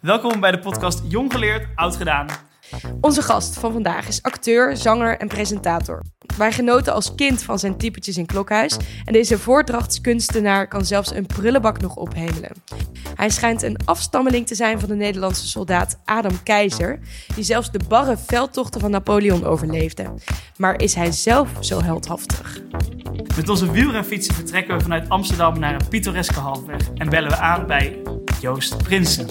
Welkom bij de podcast Jong Geleerd, Oud Gedaan. Onze gast van vandaag is acteur, zanger en presentator. Wij genoten als kind van zijn typetjes in Klokhuis en deze voordrachtskunstenaar kan zelfs een prullenbak nog ophemelen. Hij schijnt een afstammeling te zijn van de Nederlandse soldaat Adam Keizer, die zelfs de barre veldtochten van Napoleon overleefde. Maar is hij zelf zo heldhaftig? Met onze wielrenfietsen vertrekken we vanuit Amsterdam naar een pittoreske halfweg en bellen we aan bij Joost Prinsen.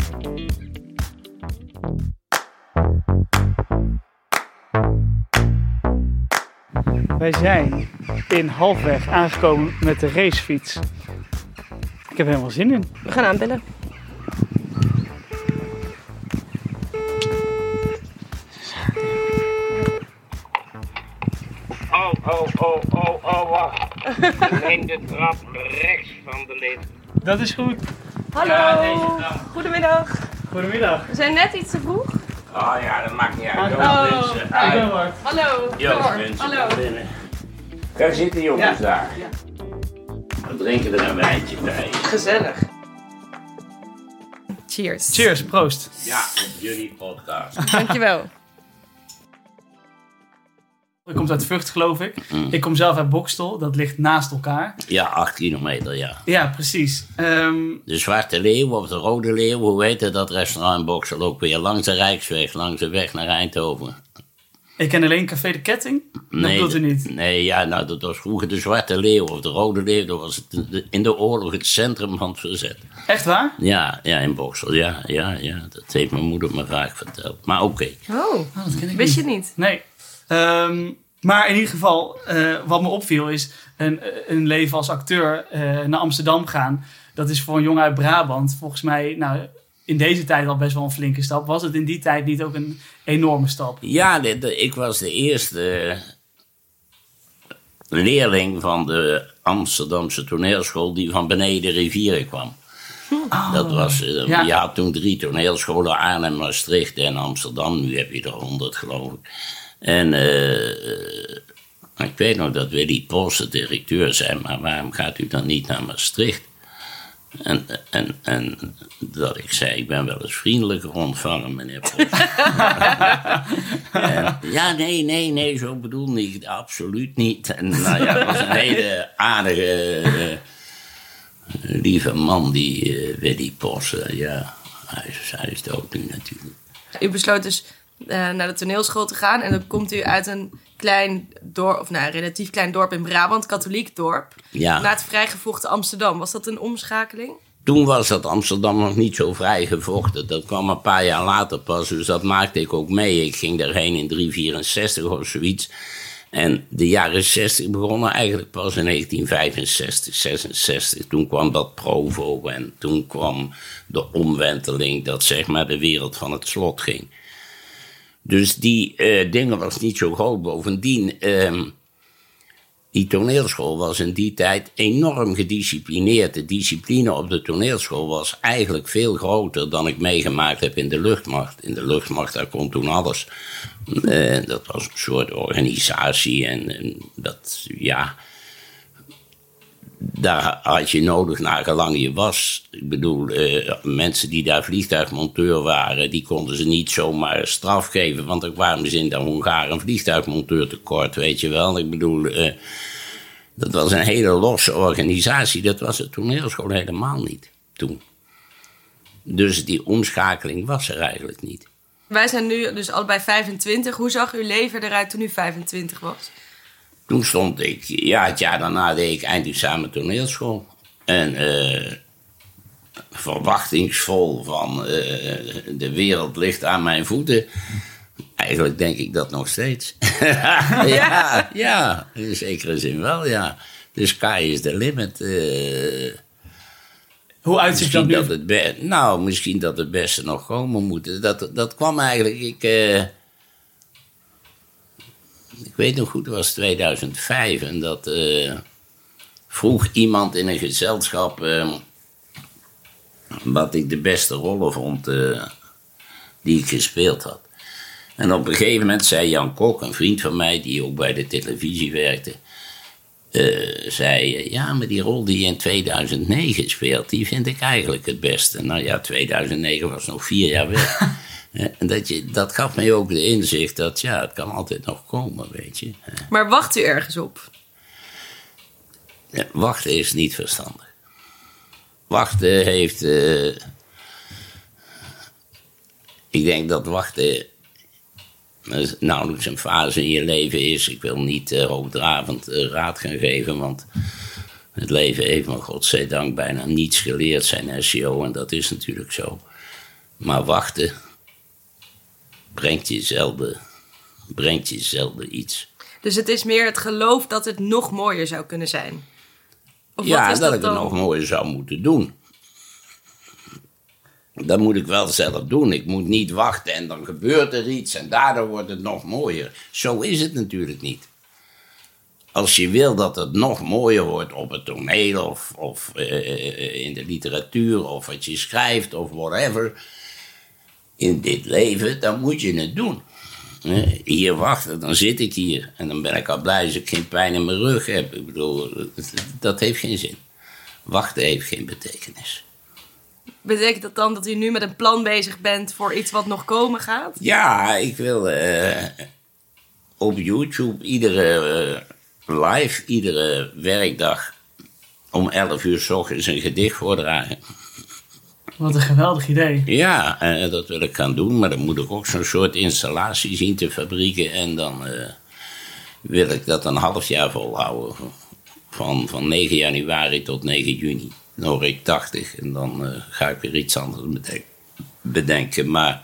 Wij zijn in halfweg aangekomen met de racefiets. Ik heb er helemaal zin in. We gaan aanbellen. Oh, oh, oh, oh, oh, wacht. Neem de trap rechts van de lift. Dat is goed. Hallo, Ja, deze trap. goedemiddag. Goedemiddag. We zijn net iets te vroeg. Oh ja, dat maakt niet uit. Oh, mensen. ben Bart. Hallo, Joost, mensen, Hallo. binnen. Ga zitten jongens Ja. daar. We drinken er een wijntje bij. Gezellig. Cheers. Cheers, proost. Ja, op jullie podcast. Dankjewel. Je komt uit Vught, geloof ik. Ik kom zelf uit Bokstel, dat ligt naast elkaar. Ja, acht kilometer, ja. Ja, precies. Ehm, De Zwarte Leeuw of de Rode Leeuw, hoe heet het, dat restaurant in Boksel ook weer? Langs de Rijksweg, langs de weg naar Eindhoven. ik ken alleen Café de Ketting. Dat bedoelt u niet. Nee, ja, nou, dat was vroeger de Zwarte Leeuw of de Rode Leeuw. Dat was het, in de oorlog het centrum van het verzet. Echt waar? Ja, ja, in Boksel, ja, ja, ja. Dat heeft mijn moeder me vaak verteld. Maar oké. Oh, Oh, dat ken ik wist niet. je niet? Nee. Ehm, maar in ieder geval, eh, wat me opviel is een, een leven als acteur eh, naar Amsterdam gaan. Dat is voor een jongen uit Brabant volgens mij nou, in deze tijd al best wel een flinke stap. Was het in die tijd niet ook een enorme stap? Ja, de- de- ik was de eerste leerling van de Amsterdamse toneelschool die van beneden de rivieren kwam. dat was, eh, Oh. Ja. Je had toen drie toneelscholen, Arnhem, Maastricht en Amsterdam. Nu heb je er honderd, geloof ik. En eh, eh, ik weet nog dat Willy Pols, de directeur, zei... maar waarom gaat u dan niet naar Maastricht? En, en, en dat ik zei, ik ben wel eens vriendelijker ontvangen, meneer. En, ja, nee, nee, nee, zo bedoelde ik het absoluut niet. En nou ja, was een hele aardige, eh, lieve man, die eh, Willy Posse. Ja, hij is, hij is dood nu natuurlijk. U besloot dus naar de toneelschool te gaan. En dan komt u uit een klein dorp, of nou, een relatief klein dorp in Brabant, katholiek dorp. Ja. Naar het vrijgevochten Amsterdam. Was dat een omschakeling? Toen was dat Amsterdam nog niet zo vrijgevochten. Dat kwam een paar jaar later pas, dus dat maakte ik ook mee. Ik ging daarheen in 364 of zoiets. En de jaren 60 begonnen eigenlijk pas in 1965, 66. Toen kwam dat Provo en toen kwam de omwenteling dat zeg maar de wereld van het slot ging. Dus die eh, dingen was niet zo groot. Bovendien, ehm, die toneelschool was in die tijd enorm gedisciplineerd. De discipline op de toneelschool was eigenlijk veel groter dan ik meegemaakt heb in de luchtmacht. In de luchtmacht, daar kon toen alles. Eh, dat was een soort organisatie en, en dat, ja. Daar had je nodig naar gelang je was. Ik bedoel, eh, mensen die daar vliegtuigmonteur waren, die konden ze niet zomaar straf geven. Want er kwamen ze in de Hongaren een vliegtuigmonteur tekort, weet je wel. Ik bedoel, eh, dat was een hele losse organisatie. Dat was de toneelschool helemaal niet toen. Dus die omschakeling was er eigenlijk niet. Wij zijn nu dus allebei 25. Hoe zag uw leven eruit toen u 25 was? Toen stond ik, ja, het jaar daarna deed ik eindexamen toneelschool. En eh, verwachtingsvol van eh, de wereld ligt aan mijn voeten. Eigenlijk denk ik dat nog steeds. ja, ja, in zekere zin wel, ja. De sky is the limit. eh. Hoe uitziet dat nu? dat het be- nou, misschien dat het beste nog komen moet. Dat, dat kwam eigenlijk. Ik, ik weet nog goed, het was 2005 en dat eh, vroeg iemand in een gezelschap eh, wat ik de beste rollen vond eh, die ik gespeeld had. En op een gegeven moment zei Jan Kok, een vriend van mij die ook bij de televisie werkte. Eh, zei: Ja, maar die rol die je in 2009 speelt, die vind ik eigenlijk het beste. Nou ja, 2009 was nog vier jaar weg. Eh, En dat, je, dat gaf mij ook de inzicht dat ja, het kan altijd nog komen, weet je. Eh, Maar wacht u ergens op? ja, Wachten is niet verstandig. Wachten heeft. ik denk dat wachten. Nauwelijks een fase in je leven is. Ik wil niet eh, hoogdravend eh, raad gaan geven, want het leven heeft me godzijdank bijna niets geleerd, zijn SEO, en dat is natuurlijk zo. Maar wachten brengt je zelden, brengt je zelden iets. Dus het is meer het geloof dat het nog mooier zou kunnen zijn. Of ja, wat is dat, dat ik het nog mooier zou moeten doen. Dat moet ik wel zelf doen. Ik moet niet wachten en dan gebeurt er iets en daardoor wordt het nog mooier. Zo is het natuurlijk niet. Als je wil dat het nog mooier wordt op het toneel of, of eh, in de literatuur of wat je schrijft of whatever in dit leven, dan moet je het doen. Eh, Hier wachten, dan zit ik hier en dan ben ik al blij als ik geen pijn in mijn rug heb. Ik bedoel, dat heeft geen zin. Wachten heeft geen betekenis. Betekent dat dan dat u nu met een plan bezig bent voor iets wat nog komen gaat? Ja, ik wil eh, op YouTube iedere eh, live, iedere werkdag om 11 uur s ochtends een gedicht voordragen. Wat een geweldig idee. Ja, eh, dat wil ik gaan doen, maar dan moet ik ook zo'n soort installatie zien te fabrieken. En dan eh, wil ik dat een half jaar volhouden. Van, van 9 januari tot 9 juni. Dan word ik 80 en dan eh, ga ik weer iets anders bedenk- bedenken. Maar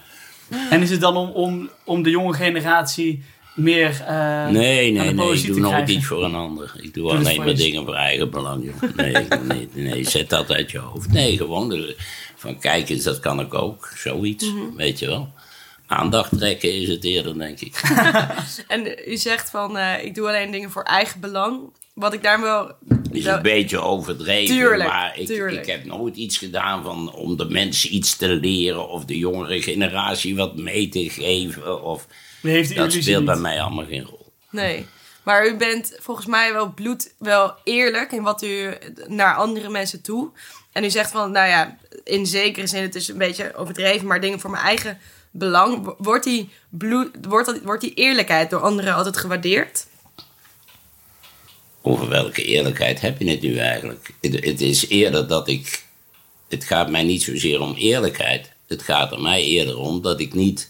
En is het dan om, om, om de jonge generatie meer eh, nee, aan nee, de nee, ik doe nooit iets voor een ander. Ik doe alleen maar je- dingen voor eigen belang. Nee, nee, nee, zet dat uit je hoofd. Nee, gewoon de- van kijk eens, dat kan ik ook. Zoiets, Mhm. weet je wel. Aandacht trekken is het eerder, denk ik. En u zegt van, eh, ik doe alleen dingen voor eigen belang. Wat ik daar wel... is wel- een beetje overdreven, Tuurlijk, maar ik, tuurlijk. ik heb nooit iets gedaan van, om de mensen iets te leren of de jongere generatie wat mee te geven. Of, heeft dat illusie speelt bij mij allemaal geen rol. Nee. Maar u bent volgens mij wel bloed, wel eerlijk in wat u naar andere mensen toe. En u zegt van, nou ja, in zekere zin, het is een beetje overdreven, maar dingen voor mijn eigen belang. Wo- Wordt die, bloed, wordt, dat, wordt die eerlijkheid door anderen altijd gewaardeerd? Over welke eerlijkheid heb je het nu eigenlijk? Het, het is eerder dat ik. Het gaat mij niet zozeer om eerlijkheid. Het gaat er mij eerder om dat ik niet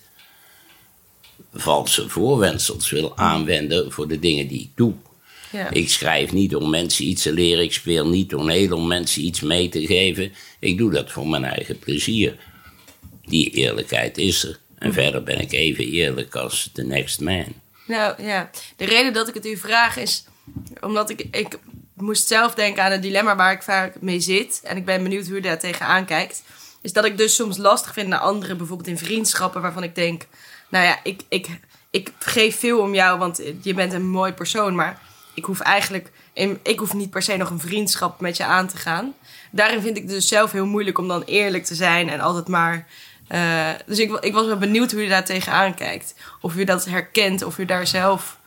valse voorwendsels wil aanwenden voor de dingen die ik doe. Ja. Ik schrijf niet om mensen iets te leren. Ik speel niet toneel om mensen iets mee te geven. Ik doe dat voor mijn eigen plezier. Die eerlijkheid is er. En verder ben ik even eerlijk als the next man. Nou ja, de reden dat ik het u vraag is omdat ik, ik moest zelf denken aan een dilemma waar ik vaak mee zit. En ik ben benieuwd hoe u daar tegenaan kijkt. Is dat ik dus soms lastig vind naar anderen, bijvoorbeeld in vriendschappen, waarvan ik denk: Nou ja, ik, ik, ik geef veel om jou, want je bent een mooi persoon. Maar ik hoef eigenlijk, ik hoef niet per se nog een vriendschap met je aan te gaan. Daarin vind ik het dus zelf heel moeilijk om dan eerlijk te zijn en altijd maar. eh, dus ik, ik was wel benieuwd hoe u daar tegenaan kijkt. Of u dat herkent, of u daar zelf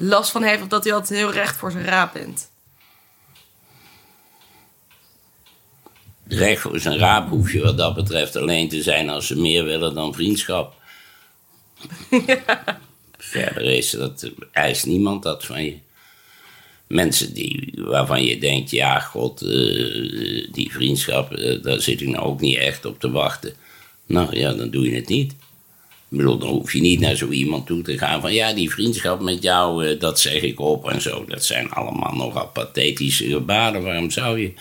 last van heeft, of dat u altijd heel recht voor zijn raap bent. Recht voor zijn raap hoef je wat dat betreft alleen te zijn als ze meer willen dan vriendschap. Verder is dat, eist niemand dat van je. Mensen die, waarvan je denkt, ja god, eh, die vriendschap, eh, daar zit ik nou ook niet echt op te wachten. Nou ja, dan doe je het niet. Ik bedoel, dan hoef je niet naar zo iemand toe te gaan van, ja, die vriendschap met jou, eh, dat zeg ik op en zo. Dat zijn allemaal nogal pathetische gebaren, waarom zou je?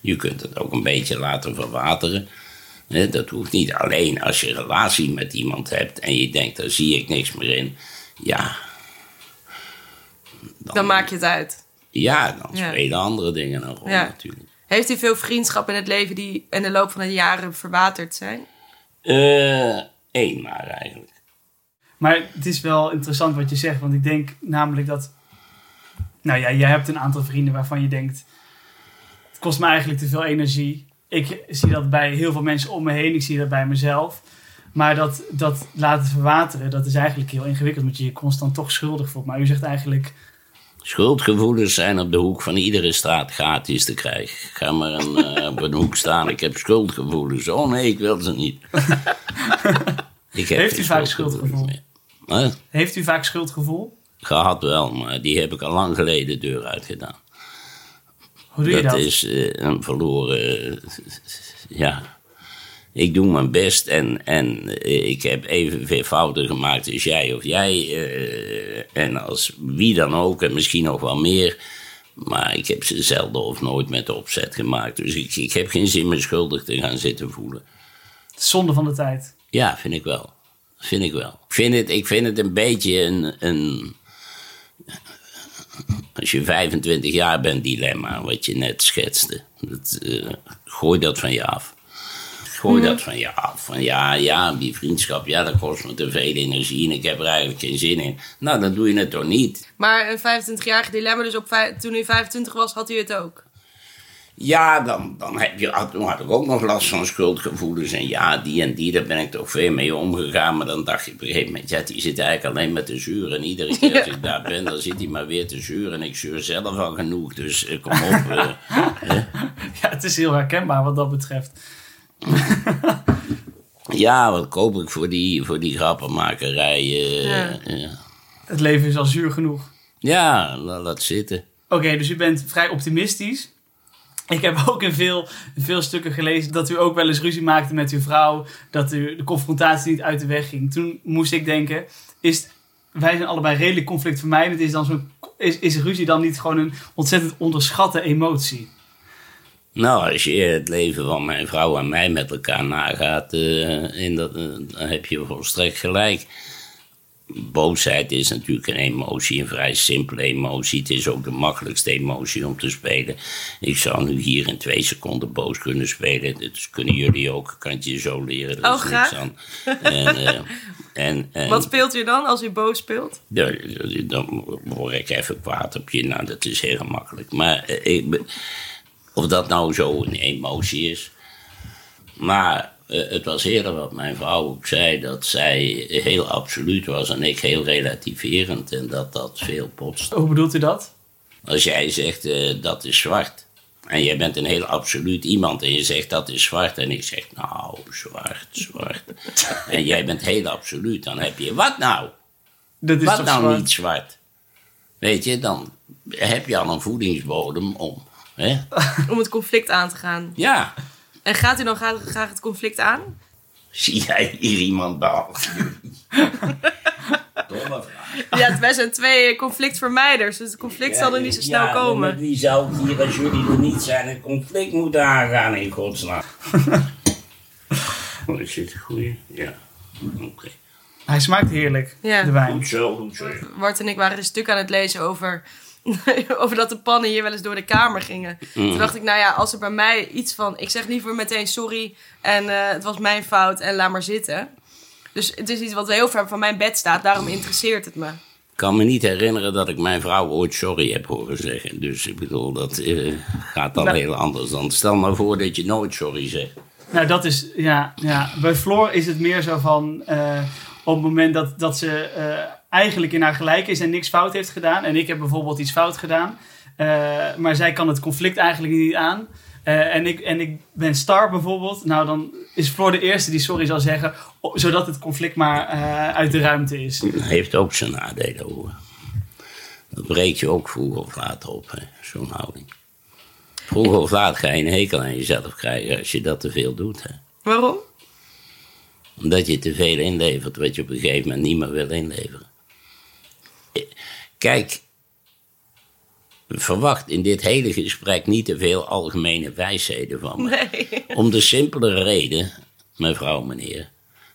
Je kunt het ook een beetje laten verwateren. Dat hoeft niet alleen als je relatie met iemand hebt en je denkt, daar zie ik niks meer in. Ja. Dan maak je het uit. Ja, dan Ja. spelen andere dingen een rol Ja. natuurlijk. Heeft u veel vriendschappen in het leven die in de loop van de jaren verwaterd zijn? Maar eigenlijk. Maar het is wel interessant wat je zegt, want ik denk namelijk dat. Nou ja, jij hebt een aantal vrienden waarvan je denkt. Het kost me eigenlijk te veel energie. Ik zie dat bij heel veel mensen om me heen, ik zie dat bij mezelf. Maar dat, dat laten verwateren, dat is eigenlijk heel ingewikkeld, omdat je je constant toch schuldig voelt. Maar u zegt eigenlijk, Schuldgevoelens zijn op de hoek van iedere straat gratis te krijgen. Ga maar een, uh, op een hoek staan, ik heb schuldgevoelens. Oh nee, ik wil ze niet. ik heb Heeft u vaak schuldgevoel? Heeft u vaak schuldgevoel? Gehad wel, maar die heb ik al lang geleden de deur uitgedaan. Hoe doe je dat? Dat is uh, een verloren... ja ik doe mijn best en, en ik heb evenveel fouten gemaakt als jij of jij. Uh, en als wie dan ook, en misschien nog wel meer. Maar ik heb ze zelden of nooit met opzet gemaakt. Dus ik, ik heb geen zin me schuldig te gaan zitten voelen. Zonde van de tijd. Ja, vind ik wel. Vind ik wel. Ik vind het, ik vind het een beetje een, een. Als je 25 jaar bent, dilemma, wat je net schetste. Dat, uh, gooi dat van je af. Gooi dat van je af. Van ja, ja, die vriendschap, ja, dat kost me te veel energie en ik heb er eigenlijk geen zin in. Nou, dan doe je het toch niet. Maar een 25-jarige dilemma, dus op toen hij 25 was, had u het ook? Ja, dan, dan, heb je, had ik ook nog last van schuldgevoelens. En ja, die en die, daar ben ik toch veel mee omgegaan. Maar dan dacht ik op een gegeven moment, ja, die zit eigenlijk alleen met te zuren. En iedere keer als ik daar ben, dan zit hij maar weer te zuren. En ik zuur zelf al genoeg, dus eh, kom op. Uh, ja, het is heel herkenbaar wat dat betreft. ja, wat koop ik voor die, voor die grappenmakerij? ja. Het leven is al zuur genoeg. Ja, laat zitten. Oké, dus u bent vrij optimistisch. Ik heb ook in veel, veel stukken gelezen dat u ook wel eens ruzie maakte met uw vrouw. Dat u de confrontatie niet uit de weg ging. Toen moest ik denken, is, wij zijn allebei redelijk conflictvermijdend. Is, dan zo, is, is ruzie dan niet gewoon een ontzettend onderschatte emotie? Nou, als je het leven van mijn vrouw en mij met elkaar nagaat, uh, in dat, uh, dan heb je volstrekt gelijk. Boosheid is natuurlijk een emotie, een vrij simpele emotie. Het is ook de makkelijkste emotie om te spelen. Ik zou nu hier in twee seconden boos kunnen spelen. Dat kunnen jullie ook. Kan je zo leren. oh, graag. Aan. En, uh, en, en, Wat speelt u dan als u boos speelt? Dan, dan word ik even kwaad op je. Nou, dat is heel gemakkelijk. Maar ik of dat nou zo een emotie is. Maar uh, het was eerder wat mijn vrouw ook zei, dat zij heel absoluut was en ik heel relativerend en dat dat veel potst. Hoe bedoelt u dat? Als jij zegt uh, dat is zwart en jij bent een heel absoluut iemand en je zegt dat is zwart en ik zeg nou zwart, zwart. en jij bent heel absoluut, dan heb je wat nou? Dat is wat nou zwart? niet zwart? Weet je, dan heb je al een voedingsbodem om Om het conflict aan te gaan. Ja. En gaat u dan graag, graag het conflict aan? Zie jij hier iemand behalve Domme vraag. Ja, wij zijn twee conflictvermijders, dus het conflict zal er niet zo snel ja, komen. Wie zou hier, als jullie er niet zijn, een conflict moeten aangaan in godsnaam? oh, is dit een goeie? Ja. Oké. Hij smaakt heerlijk, ja. de wijn. Goed zo, goed zo. Bart en ik waren een stuk aan het lezen over over dat de pannen hier wel eens door de kamer gingen. Mm. Toen dacht ik, nou ja, als er bij mij iets van... Ik zeg liever meteen sorry en uh, het was mijn fout en laat maar zitten. Dus het is iets wat heel ver van mijn bed staat. Daarom interesseert het me. Ik kan me niet herinneren dat ik mijn vrouw ooit sorry heb horen zeggen. Dus ik bedoel, dat uh, gaat dan nou, heel anders dan. Stel maar voor dat je nooit sorry zegt. Nou, dat is, ja, ja. Bij Floor is het meer zo van... Uh, op het moment dat, dat ze eigenlijk in haar gelijk is en niks fout heeft gedaan. En ik heb bijvoorbeeld iets fout gedaan. Uh, maar zij kan het conflict eigenlijk niet aan. Uh, en, ik, en ik ben star bijvoorbeeld. Nou, dan is Floor de eerste die sorry zal zeggen. Zodat het conflict maar uh, uit de ruimte is. Heeft ook zijn nadelen hoor. Dat breekt je ook vroeg of laat op, zo'n houding. Vroeger of laat ga je een hekel aan jezelf krijgen als je dat te veel doet. Hè. Waarom? Omdat je te veel inlevert wat je op een gegeven moment niet meer wil inleveren. Kijk, verwacht in dit hele gesprek niet te veel algemene wijsheden van me. Nee. Om de simpele reden, mevrouw, meneer,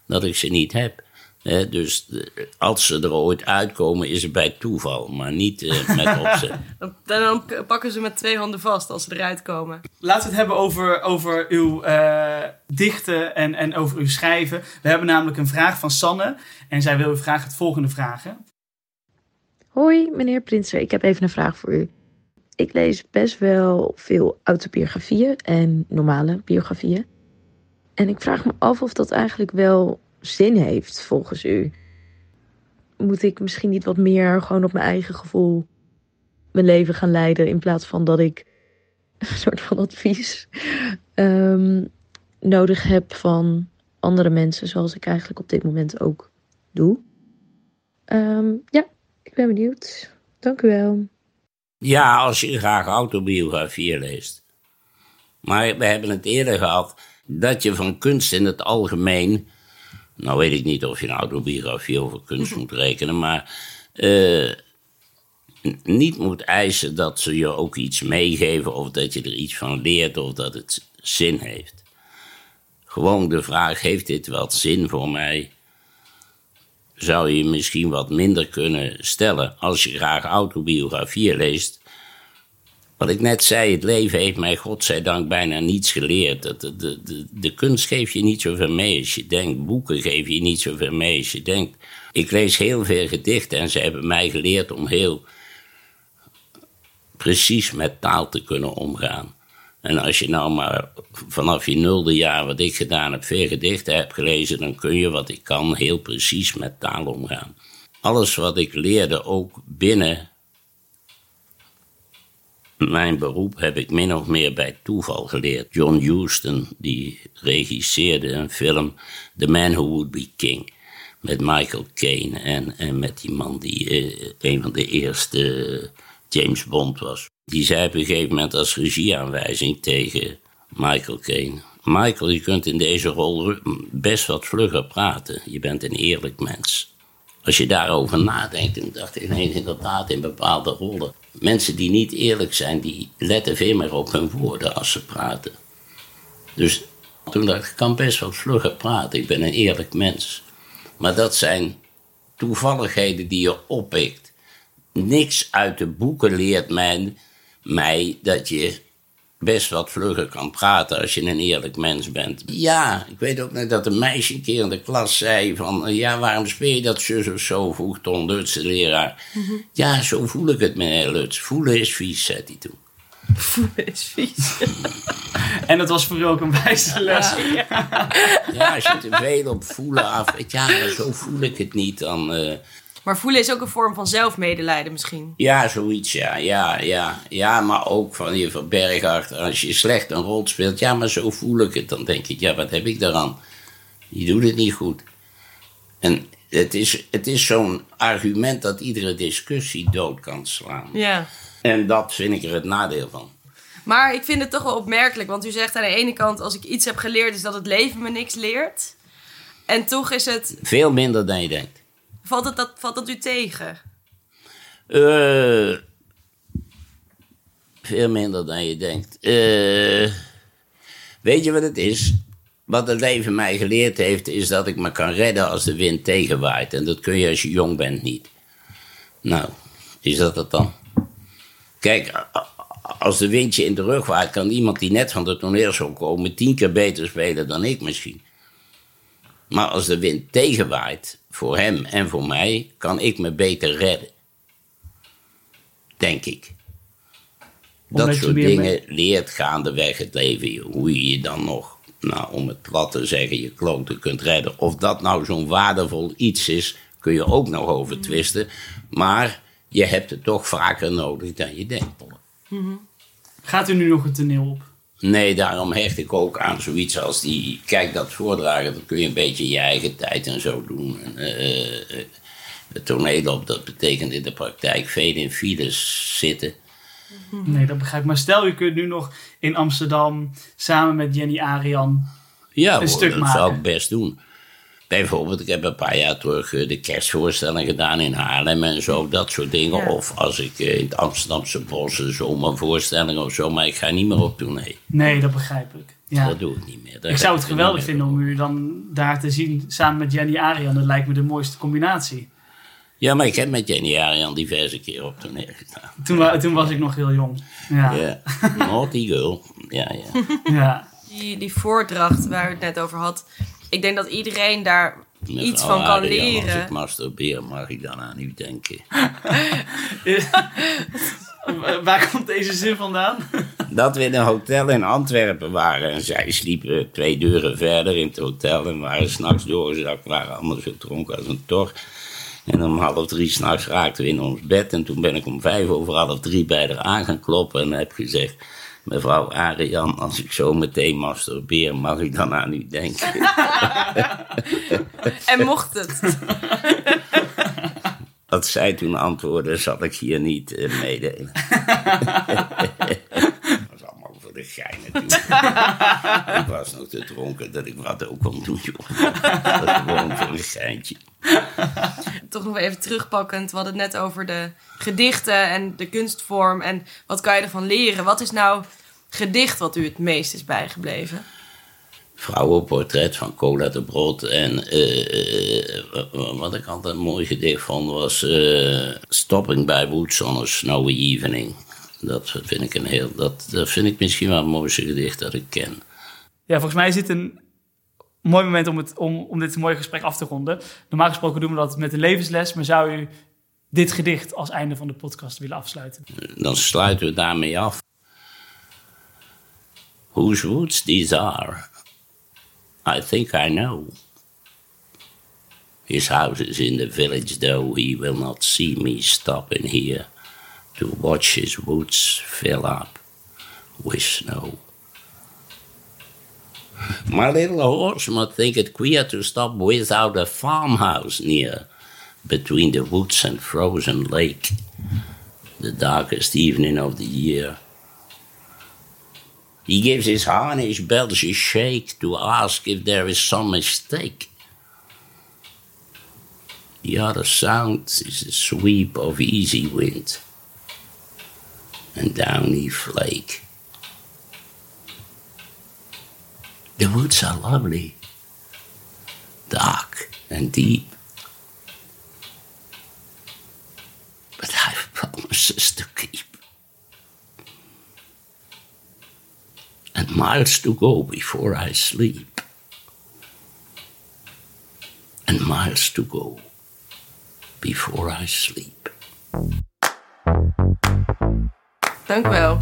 dat ik ze niet heb. Dus als ze er ooit uitkomen, is het bij toeval, maar niet uh, met opzet. dan, dan, pakken ze met twee handen vast als ze eruit komen. Laten we het hebben over, over uw uh, dichten en, en over uw schrijven. We hebben namelijk een vraag van Sanne en zij wil u graag het volgende vragen. Hoi, meneer Prinser, ik heb even een vraag voor u. Ik lees best wel veel autobiografieën en normale biografieën. En ik vraag me af of dat eigenlijk wel zin heeft volgens u. Moet ik misschien niet wat meer gewoon op mijn eigen gevoel mijn leven gaan leiden in plaats van dat ik een soort van advies ehm, nodig heb van andere mensen, zoals ik eigenlijk op dit moment ook doe. Ehm, ja, ik ben benieuwd. Dank u wel. Ja, als je graag autobiografieën leest. Maar we hebben het eerder gehad dat je van kunst in het algemeen. Nou weet ik niet of je een autobiografie over kunst moet rekenen, maar. eh, niet moet eisen dat ze je ook iets meegeven of dat je er iets van leert of dat het zin heeft. Gewoon de vraag: heeft dit wat zin voor mij? Zou je misschien wat minder kunnen stellen als je graag autobiografieën leest. Wat ik net zei, het leven heeft mij godzijdank bijna niets geleerd. De, de, de, de, kunst geeft je niet zoveel mee als je denkt. Boeken geven je niet zoveel mee als je denkt. Ik lees heel veel gedichten en ze hebben mij geleerd om heel precies met taal te kunnen omgaan. En als je nou maar vanaf je nulde jaar, wat ik gedaan heb, veel gedichten hebt gelezen, dan kun je wat ik kan heel precies met taal omgaan. Alles wat ik leerde, ook binnen mijn beroep, heb ik min of meer bij toeval geleerd. John Huston, die regisseerde een film, The Man Who Would Be King. Met Michael Caine en, en met die man die eh, een van de eerste James Bond was. Die zei op een gegeven moment als regieaanwijzing tegen Michael Caine... Michael, je kunt in deze rol best wat vlugger praten. Je bent een eerlijk mens. Als je daarover nadenkt, dan dacht ik nee, inderdaad in bepaalde rollen. Mensen die niet eerlijk zijn, die letten veel meer op hun woorden als ze praten. Dus toen dacht ik, ik kan best wat vlugger praten. Ik ben een eerlijk mens. Maar dat zijn toevalligheden die je oppikt. Niks uit de boeken leert mij, mij dat je best wat vlugger kan praten als je een eerlijk mens bent. Ja, ik weet ook net dat een meisje een keer in de klas zei van... eh, ja, waarom speel je dat zus of zo, vroeg Ton Lutz, de leraar. Ja, zo voel ik het, meneer Lutz. Voelen is vies, zei hij toen. Voelen is vies. En dat was voor u ook een wijze les. Ja, als je te veel op voelen af... Ja, zo voel ik het niet, dan... eh, Maar voelen is ook een vorm van zelfmedelijden misschien. Ja, zoiets, ja, ja, ja. Ja, maar ook van je achter. Als je slecht een rol speelt, ja, maar zo voel ik het. Dan denk ik, ja, wat heb ik daaraan? Je doet het niet goed. En het is, het is zo'n argument dat iedere discussie dood kan slaan. Ja. En dat vind ik er het nadeel van. Maar ik vind het toch wel opmerkelijk, want u zegt aan de ene kant: als ik iets heb geleerd, is dat het leven me niks leert. En toch is het. Veel minder dan je denkt. Valt het dat, valt dat u tegen? Eh, veel minder dan je denkt. Eh, weet je wat het is? Wat het leven mij geleerd heeft, is dat ik me kan redden als de wind tegenwaait. En dat kun je als je jong bent niet. Nou, is dat het dan? Kijk, als de wind je in de rug waait, kan iemand die net van de toneelshow komen tien keer beter spelen dan ik misschien. Maar als de wind tegenwaait, voor hem en voor mij, kan ik me beter redden. Denk ik. Omdat Dat soort dingen leert gaandeweg het leven. Hoe je je dan nog, nou, om het plat te zeggen, je kloten kunt redden. Of dat nou zo'n waardevol iets is, kun je ook nog over twisten. Maar je hebt het toch vaker nodig dan je denkt. Gaat u nu nog het toneel op? Nee, daarom hecht ik ook aan zoiets als die. Kijk, dat voordragen, dat kun je een beetje in je eigen tijd en zo doen. En, eh, eh, het toneel op, dat betekent in de praktijk veel in files zitten. Nee, dat begrijp ik. Maar stel, u kunt nu nog in Amsterdam samen met Jenny Arian. Ja, Een hoor, stuk dat maken. zou ik best doen. Bijvoorbeeld, ik heb een paar jaar terug eh, de kerstvoorstelling gedaan in Haarlem en zo, dat soort dingen. Ja. Of als ik eh, in het Amsterdamse bos een zomervoorstelling of zo, maar ik ga niet meer op tournee. Nee, dat begrijp ik. Ja. Dat doe ik niet meer. Ik zou het geweldig vinden om u dan daar te zien samen met Jenny Arian. Dat lijkt me de mooiste combinatie. Ja, maar ik heb met Jenny Arian diverse keer op toneel gedaan. Toen, wa- toen was ik nog heel jong. Ja. Ja, naughty girl. Ja, ja. ja. Die, die voordracht waar u het net over had. Ik denk dat iedereen daar iets van kan Arian, Als leren. ik masturbeer, mag ik dan aan u denken. Waar komt deze zin vandaan? Dat we in een hotel in Antwerpen waren. En zij sliepen twee deuren verder in het hotel. En waren s'nachts doorgezakt. waren allemaal zo dronken als een tor. En om half drie s'nachts raakten we in ons bed. En toen ben ik om vijf over half drie bij haar aan gaan kloppen en heb gezegd... Mevrouw Arian, als ik zo meteen masturbeer, mag ik dan aan u denken? En mocht het? Wat zij toen antwoordde, zal ik hier niet uh, meedelen. ik was nog te dronken dat ik wat ook kon doen, joh. Dat gewoon voor een geintje. Toch nog even terugpakkend. We hadden het net over de gedichten en de kunstvorm. En wat kan je ervan leren? Wat is nou gedicht wat u het meest is bijgebleven? Vrouwenportret van Cola de Brood. En uh, wat ik altijd een mooi gedicht vond was uh, Stopping by Woods on a Snowy Evening. Dat vind ik een heel, dat, dat vind ik misschien wel het mooiste gedicht dat ik ken. Ja, volgens mij is dit een mooi moment om, het, om, om dit mooie gesprek af te ronden. Normaal gesproken doen we dat met een levensles, maar zou u dit gedicht als einde van de podcast willen afsluiten? Dan sluiten we daarmee af. Whose woods these are, I think I know. His house is in the village, though he will not see me stopping here to watch his woods fill up with snow. My little horse might think it queer to stop without a farmhouse near, between the woods and frozen lake, the darkest evening of the year. He gives his harness bells a shake to ask if there is some mistake. The other sound is the sweep of easy wind and downy flake. The woods are lovely, dark and deep. But I've promises to keep. And miles to go before I sleep. And miles to go before I sleep. Dank u wel.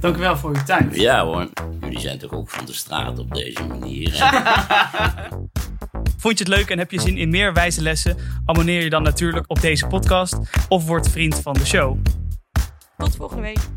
Dank u wel voor uw tijd. Ja hoor, jullie zijn toch ook van de straat op deze manier. Vond je het leuk en heb je zin in meer wijze lessen? Abonneer je dan natuurlijk op deze podcast of word vriend van de show. Tot volgende week.